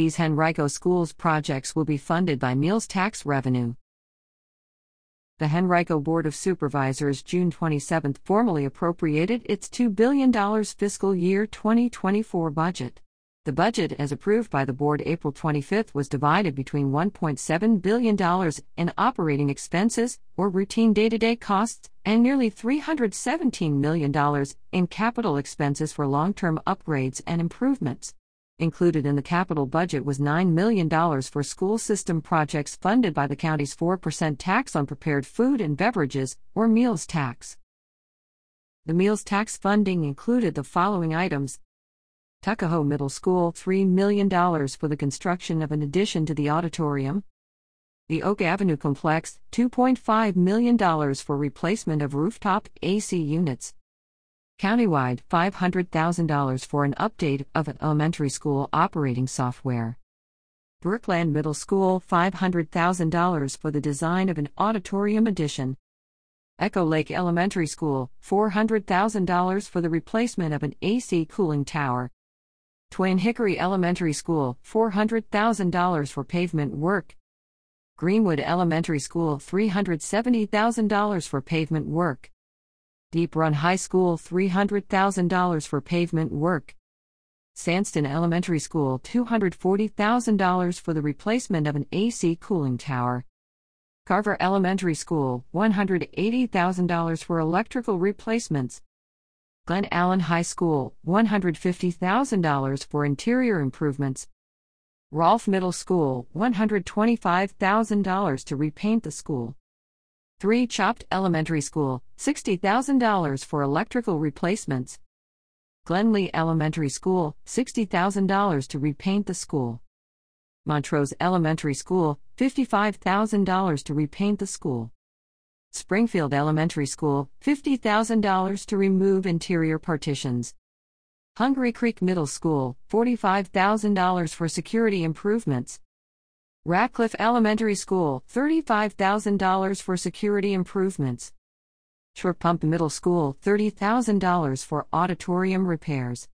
These Henrico Schools projects will be funded by meals tax revenue. The Henrico Board of Supervisors June 27 formally appropriated its $2 billion fiscal year 2024 budget. The budget, as approved by the board April 25, was divided between $1.7 billion in operating expenses, or routine day to day costs, and nearly $317 million in capital expenses for long term upgrades and improvements. Included in the capital budget was $9 million for school system projects funded by the county's 4% tax on prepared food and beverages, or meals tax. The meals tax funding included the following items Tuckahoe Middle School $3 million for the construction of an addition to the auditorium. The Oak Avenue Complex $2.5 million for replacement of rooftop AC units countywide $500,000 for an update of an elementary school operating software. Brookland Middle School $500,000 for the design of an auditorium addition. Echo Lake Elementary School $400,000 for the replacement of an AC cooling tower. Twin Hickory Elementary School $400,000 for pavement work. Greenwood Elementary School $370,000 for pavement work. Deep Run High School $300,000 for pavement work. Sandston Elementary School $240,000 for the replacement of an AC cooling tower. Carver Elementary School $180,000 for electrical replacements. Glen Allen High School $150,000 for interior improvements. Rolfe Middle School $125,000 to repaint the school. Three Chopt Elementary School, $60,000 for electrical replacements. Glen Lea Elementary School, $60,000 to repaint the school. Montrose Elementary School, $55,000 to repaint the school. Springfield Elementary School, $50,000 to remove interior partitions. Hungary Creek Middle School, $45,000 for security improvements. Ratcliffe Elementary School, $35,000 for security improvements. Short Pump Middle School, $30,000 for auditorium repairs.